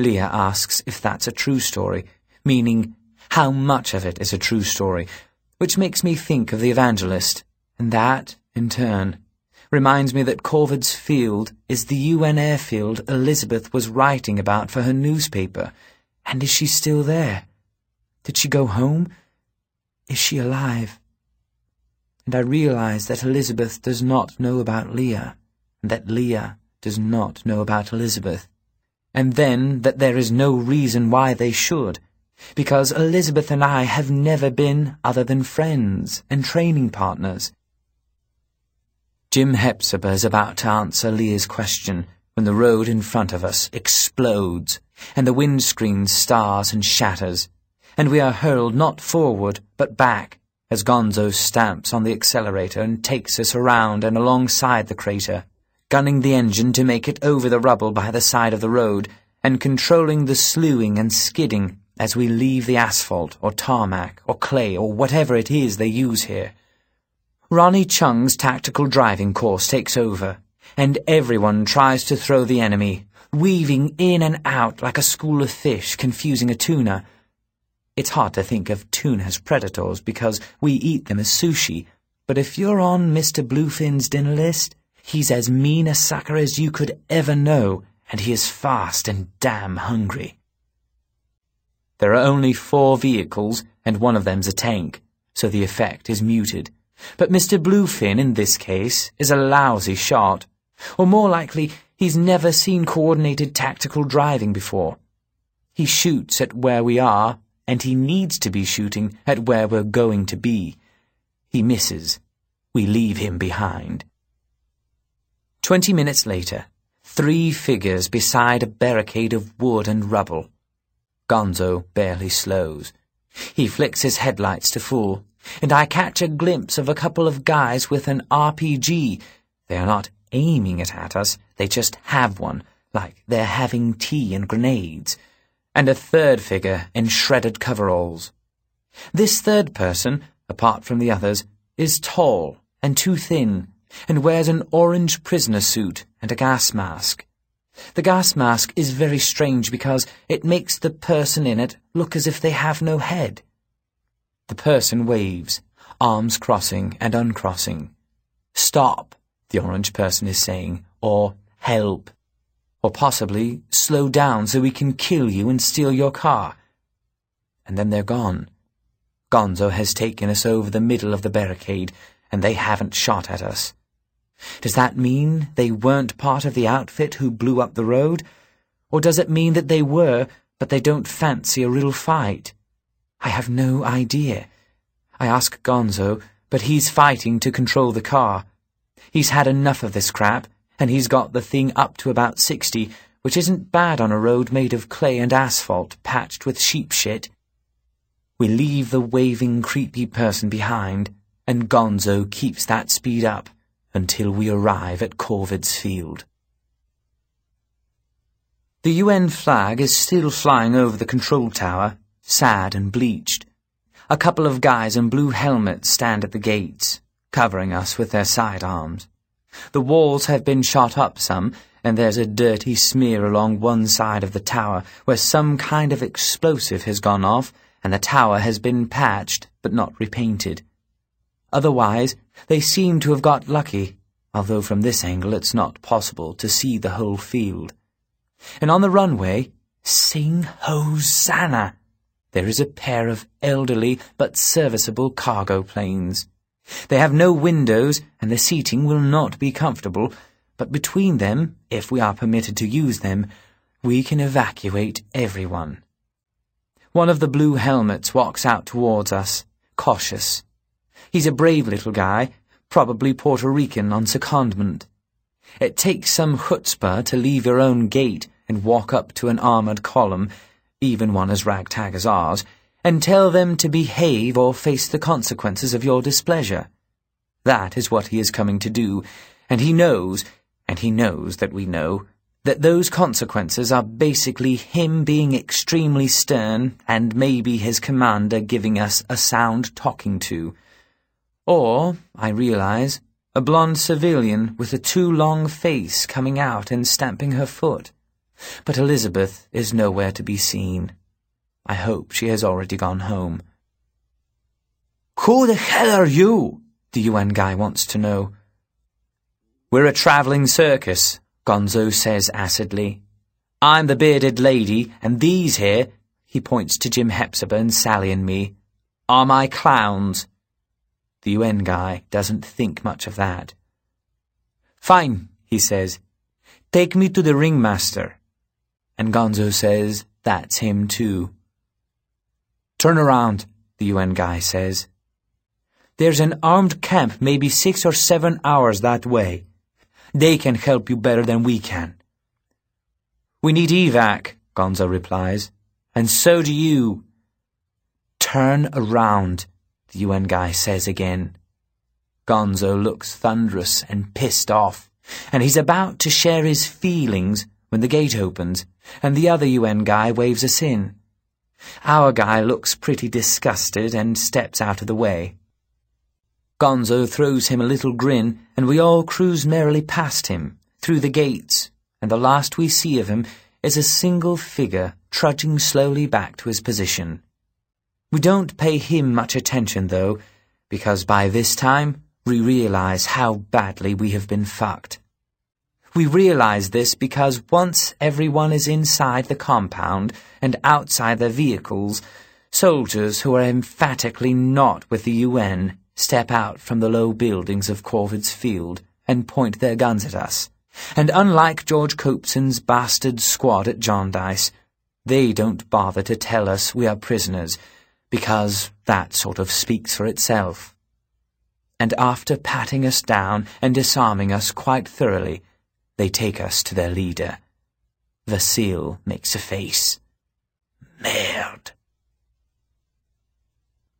Leah asks if that's a true story, meaning how much of it is a true story, which makes me think of the evangelist, and that, in turn, reminds me that Corvid's Field is the UN airfield Elizabeth was writing about for her newspaper. And is she still there? Did she go home? Is she alive? And I realize that Elizabeth does not know about Leah, and that Leah does not know about Elizabeth, and then that there is no reason why they should, because Elizabeth and I have never been other than friends and training partners. Jim Hepzibah is about to answer Leah's question when the road in front of us explodes and the windscreen stars and shatters, and we are hurled not forward but back as Gonzo stamps on the accelerator and takes us around and alongside the crater gunning the engine to make it over the rubble by the side of the road, and controlling the slewing and skidding as we leave the asphalt or tarmac or clay or whatever it is they use here. Ronnie Chung's tactical driving course takes over, and everyone tries to throw the enemy, weaving in and out like a school of fish confusing a tuna. It's hard to think of tuna as predators because we eat them as sushi, but if you're on Mr. Bluefin's dinner list, He's as mean a sucker as you could ever know, and he is fast and damn hungry. There are only four vehicles, and one of them's a tank, so the effect is muted. But Mr. Bluefin, in this case, is a lousy shot. Or more likely, he's never seen coordinated tactical driving before. He shoots at where we are, and he needs to be shooting at where we're going to be. He misses. We leave him behind. Twenty minutes later, three figures beside a barricade of wood and rubble. Gonzo barely slows. He flicks his headlights to full, and I catch a glimpse of a couple of guys with an RPG. They are not aiming it at us, they just have one, like they're having tea and grenades. And a third figure in shredded coveralls. This third person, apart from the others, is tall and too thin and wears an orange prisoner suit and a gas mask. The gas mask is very strange because it makes the person in it look as if they have no head. The person waves, arms crossing and uncrossing. Stop, the orange person is saying, or help, or possibly slow down so we can kill you and steal your car. And then they're gone. Gonzo has taken us over the middle of the barricade, and they haven't shot at us. Does that mean they weren't part of the outfit who blew up the road? Or does it mean that they were, but they don't fancy a real fight? I have no idea. I ask Gonzo, but he's fighting to control the car. He's had enough of this crap, and he's got the thing up to about sixty, which isn't bad on a road made of clay and asphalt patched with sheep shit. We leave the waving, creepy person behind, and Gonzo keeps that speed up until we arrive at Corvid's Field. The UN flag is still flying over the control tower, sad and bleached. A couple of guys in blue helmets stand at the gates, covering us with their sidearms. The walls have been shot up some, and there's a dirty smear along one side of the tower where some kind of explosive has gone off, and the tower has been patched but not repainted. Otherwise, they seem to have got lucky, although from this angle it's not possible to see the whole field. And on the runway, sing Hosanna! There is a pair of elderly but serviceable cargo planes. They have no windows, and the seating will not be comfortable, but between them, if we are permitted to use them, we can evacuate everyone. One of the blue helmets walks out towards us, cautious. He's a brave little guy, probably Puerto Rican on secondment. It takes some chutzpah to leave your own gate and walk up to an armoured column, even one as ragtag as ours, and tell them to behave or face the consequences of your displeasure. That is what he is coming to do, and he knows, and he knows that we know, that those consequences are basically him being extremely stern and maybe his commander giving us a sound talking to. Or, I realize, a blonde civilian with a too long face coming out and stamping her foot. But Elizabeth is nowhere to be seen. I hope she has already gone home. Who the hell are you? The UN guy wants to know. We're a travelling circus, Gonzo says acidly. I'm the bearded lady, and these here, he points to Jim Hepzibah and Sally and me, are my clowns. The UN guy doesn't think much of that. Fine, he says. Take me to the ringmaster. And Gonzo says that's him too. Turn around, the UN guy says. There's an armed camp maybe six or seven hours that way. They can help you better than we can. We need evac, Gonzo replies. And so do you. Turn around, the UN guy says again. Gonzo looks thunderous and pissed off, and he's about to share his feelings when the gate opens, and the other UN guy waves us in. Our guy looks pretty disgusted and steps out of the way. Gonzo throws him a little grin, and we all cruise merrily past him, through the gates, and the last we see of him is a single figure trudging slowly back to his position. We don't pay him much attention, though, because by this time we realize how badly we have been fucked. We realize this because once everyone is inside the compound and outside their vehicles, soldiers who are emphatically not with the UN step out from the low buildings of Corvid's Field and point their guns at us. And unlike George Copeson's bastard squad at Jarndyce, they don't bother to tell us we are prisoners, because that sort of speaks for itself. And after patting us down and disarming us quite thoroughly, they take us to their leader. Vasile makes a face. Merde.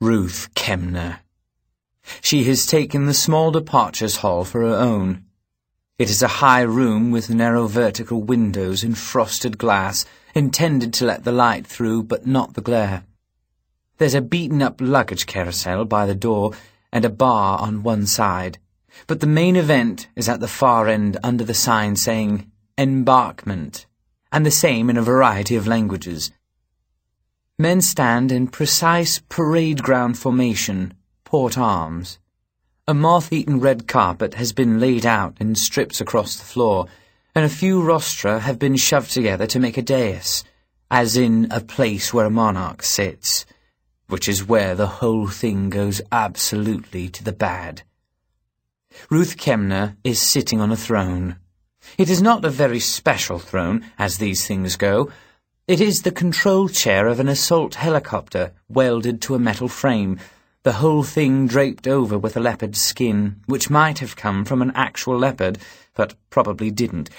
Ruth Kemner. She has taken the small departures hall for her own. It is a high room with narrow vertical windows and frosted glass, intended to let the light through but not the glare. There's a beaten-up luggage carousel by the door and a bar on one side, but the main event is at the far end under the sign saying Embarkment, and the same in a variety of languages. Men stand in precise parade ground formation, port arms. A moth-eaten red carpet has been laid out in strips across the floor, and a few rostra have been shoved together to make a dais, as in a place where a monarch sits, which is where the whole thing goes absolutely to the bad. Ruth Kemner is sitting on a throne. It is not a very special throne, as these things go. It is the control chair of an assault helicopter welded to a metal frame, the whole thing draped over with a leopard skin, which might have come from an actual leopard, but probably didn't.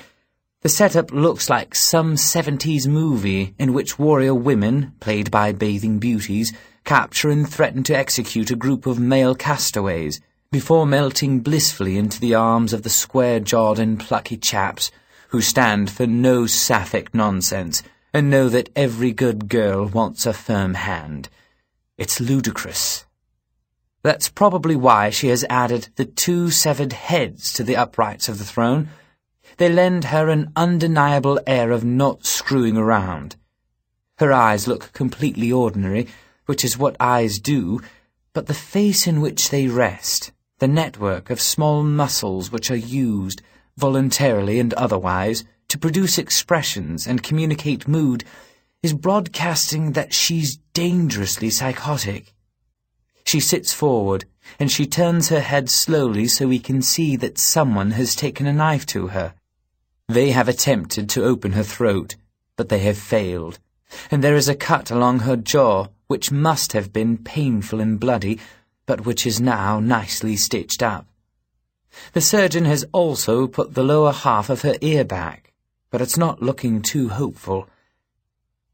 The setup looks like some 70s movie in which warrior women, played by bathing beauties, capture and threaten to execute a group of male castaways before melting blissfully into the arms of the square-jawed and plucky chaps who stand for no sapphic nonsense and know that every good girl wants a firm hand. It's ludicrous. That's probably why she has added the two severed heads to the uprights of the throne. They lend her an undeniable air of not screwing around. Her eyes look completely ordinary, which is what eyes do, but the face in which they rest, the network of small muscles which are used, voluntarily and otherwise, to produce expressions and communicate mood, is broadcasting that she's dangerously psychotic. She sits forward, and she turns her head slowly so we can see that someone has taken a knife to her. They have attempted to open her throat, but they have failed, and there is a cut along her jaw which must have been painful and bloody, but which is now nicely stitched up. The surgeon has also put the lower half of her ear back, but it's not looking too hopeful.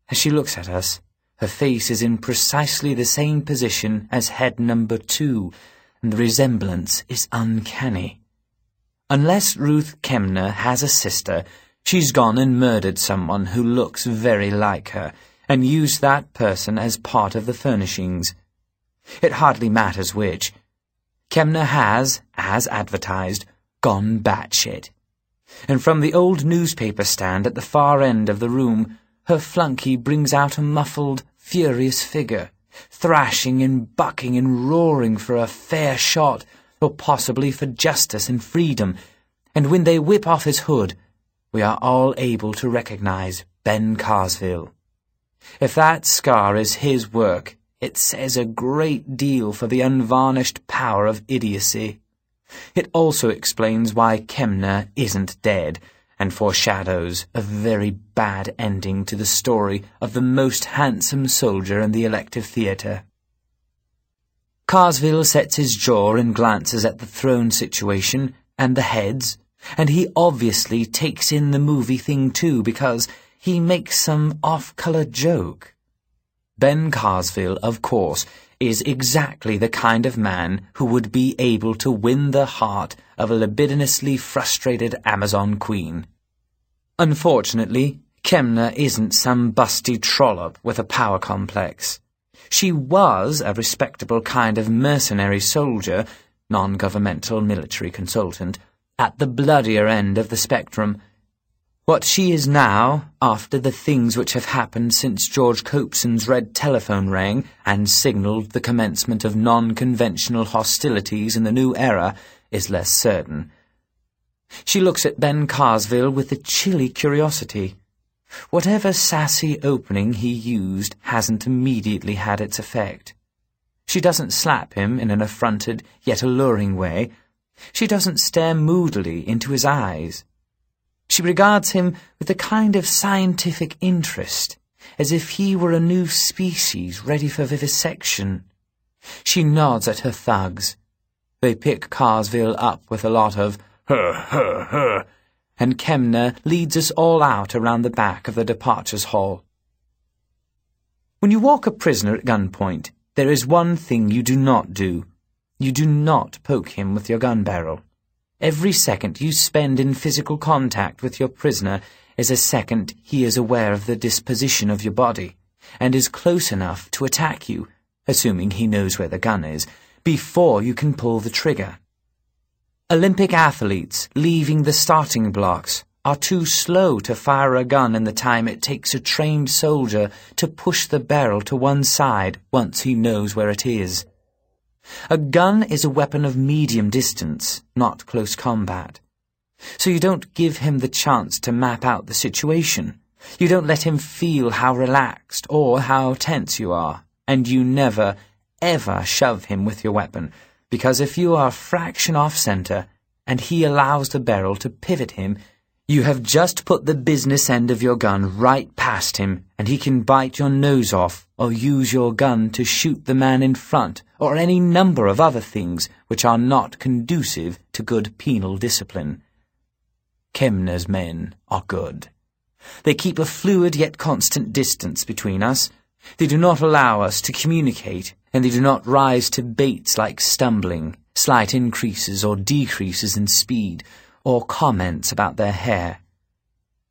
As she looks at us, her face is in precisely the same position as head number two, and the resemblance is uncanny. Unless Ruth Kemner has a sister, she's gone and murdered someone who looks very like her, and use that person as part of the furnishings. It hardly matters which. Kemner has, as advertised, gone batshit. And from the old newspaper stand at the far end of the room, her flunky brings out a muffled, furious figure, thrashing and bucking and roaring for a fair shot, or possibly for justice and freedom. And when they whip off his hood, we are all able to recognize Ben Carsville. If that scar is his work, it says a great deal for the unvarnished power of idiocy. It also explains why Kemner isn't dead, and foreshadows a very bad ending to the story of the most handsome soldier in the elective theatre. Carsville sets his jaw and glances at the throne situation and the heads, and he obviously takes in the movie thing too because he makes some off-color joke. Ben Carsville, of course, is exactly the kind of man who would be able to win the heart of a libidinously frustrated Amazon queen. Unfortunately, Kemner isn't some busty trollop with a power complex. She was a respectable kind of mercenary soldier, non-governmental military consultant, at the bloodier end of the spectrum, what she is now, after the things which have happened since George Copeson's red telephone rang and signalled the commencement of non-conventional hostilities in the new era, is less certain. She looks at Ben Carsville with a chilly curiosity. Whatever sassy opening he used hasn't immediately had its effect. She doesn't slap him in an affronted yet alluring way. She doesn't stare moodily into his eyes. She regards him with a kind of scientific interest, as if he were a new species ready for vivisection. She nods at her thugs. They pick Carsville up with a lot of her, her, her, and Kemner leads us all out around the back of the departures hall. When you walk a prisoner at gunpoint, there is one thing you do not do. You do not poke him with your gun barrel. Every second you spend in physical contact with your prisoner is a second he is aware of the disposition of your body, and is close enough to attack you, assuming he knows where the gun is, before you can pull the trigger. Olympic athletes leaving the starting blocks are too slow to fire a gun in the time it takes a trained soldier to push the barrel to one side once he knows where it is. A gun is a weapon of medium distance, not close combat. So you don't give him the chance to map out the situation. You don't let him feel how relaxed or how tense you are. And you never, ever shove him with your weapon, because if you are a fraction off center and he allows the barrel to pivot him, you have just put the business end of your gun right past him, and he can bite your nose off or use your gun to shoot the man in front or any number of other things which are not conducive to good penal discipline. Kemner's men are good. They keep a fluid yet constant distance between us. They do not allow us to communicate, and they do not rise to baits like stumbling, slight increases or decreases in speed, or comments about their hair.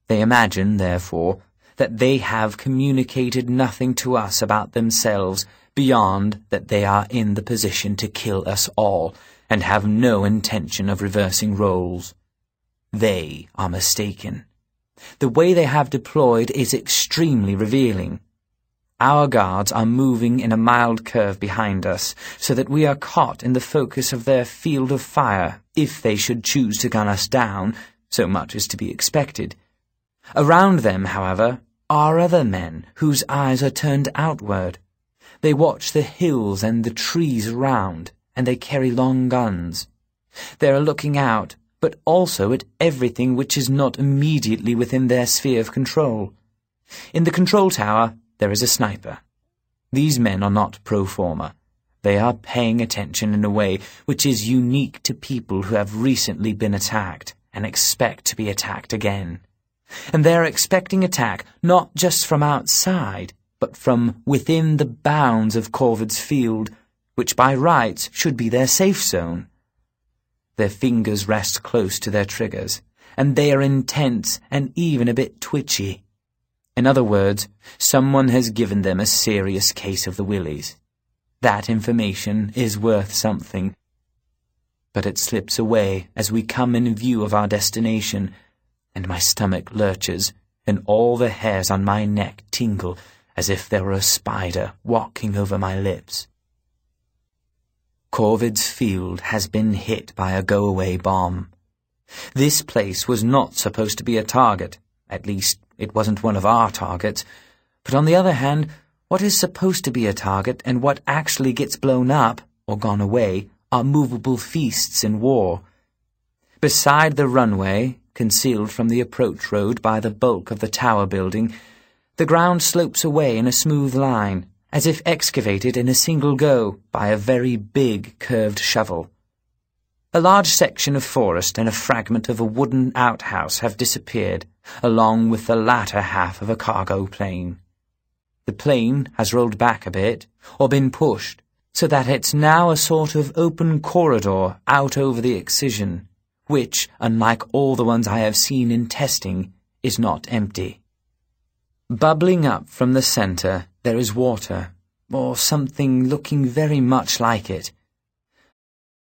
They imagine, therefore, that they have communicated nothing to us about themselves beyond that they are in the position to kill us all and have no intention of reversing roles. They are mistaken. The way they have deployed is extremely revealing. Our guards are moving in a mild curve behind us, so that we are caught in the focus of their field of fire, if they should choose to gun us down, so much is to be expected. Around them, however, are other men whose eyes are turned outward. They watch the hills and the trees around, and they carry long guns. They are looking out, but also at everything which is not immediately within their sphere of control. In the control tower, there is a sniper. These men are not pro forma. They are paying attention in a way which is unique to people who have recently been attacked and expect to be attacked again. And they are expecting attack not just from outside, but from within the bounds of Corvid's field, which by rights should be their safe zone. Their fingers rest close to their triggers, and they are intense and even a bit twitchy. In other words, someone has given them a serious case of the willies. That information is worth something. But it slips away as we come in view of our destination, and my stomach lurches, and all the hairs on my neck tingle as if there were a spider walking over my lips. Corvid's field has been hit by a go-away bomb. This place was not supposed to be a target. At least, it wasn't one of our targets. But on the other hand, what is supposed to be a target and what actually gets blown up or gone away are movable feasts in war. Beside the runway, concealed from the approach road by the bulk of the tower building, the ground slopes away in a smooth line, as if excavated in a single go by a very big curved shovel. A large section of forest and a fragment of a wooden outhouse have disappeared, along with the latter half of a cargo plane. The plane has rolled back a bit, or been pushed, so that it's now a sort of open corridor out over the excision, which, unlike all the ones I have seen in testing, is not empty. Bubbling up from the centre, there is water, or something looking very much like it.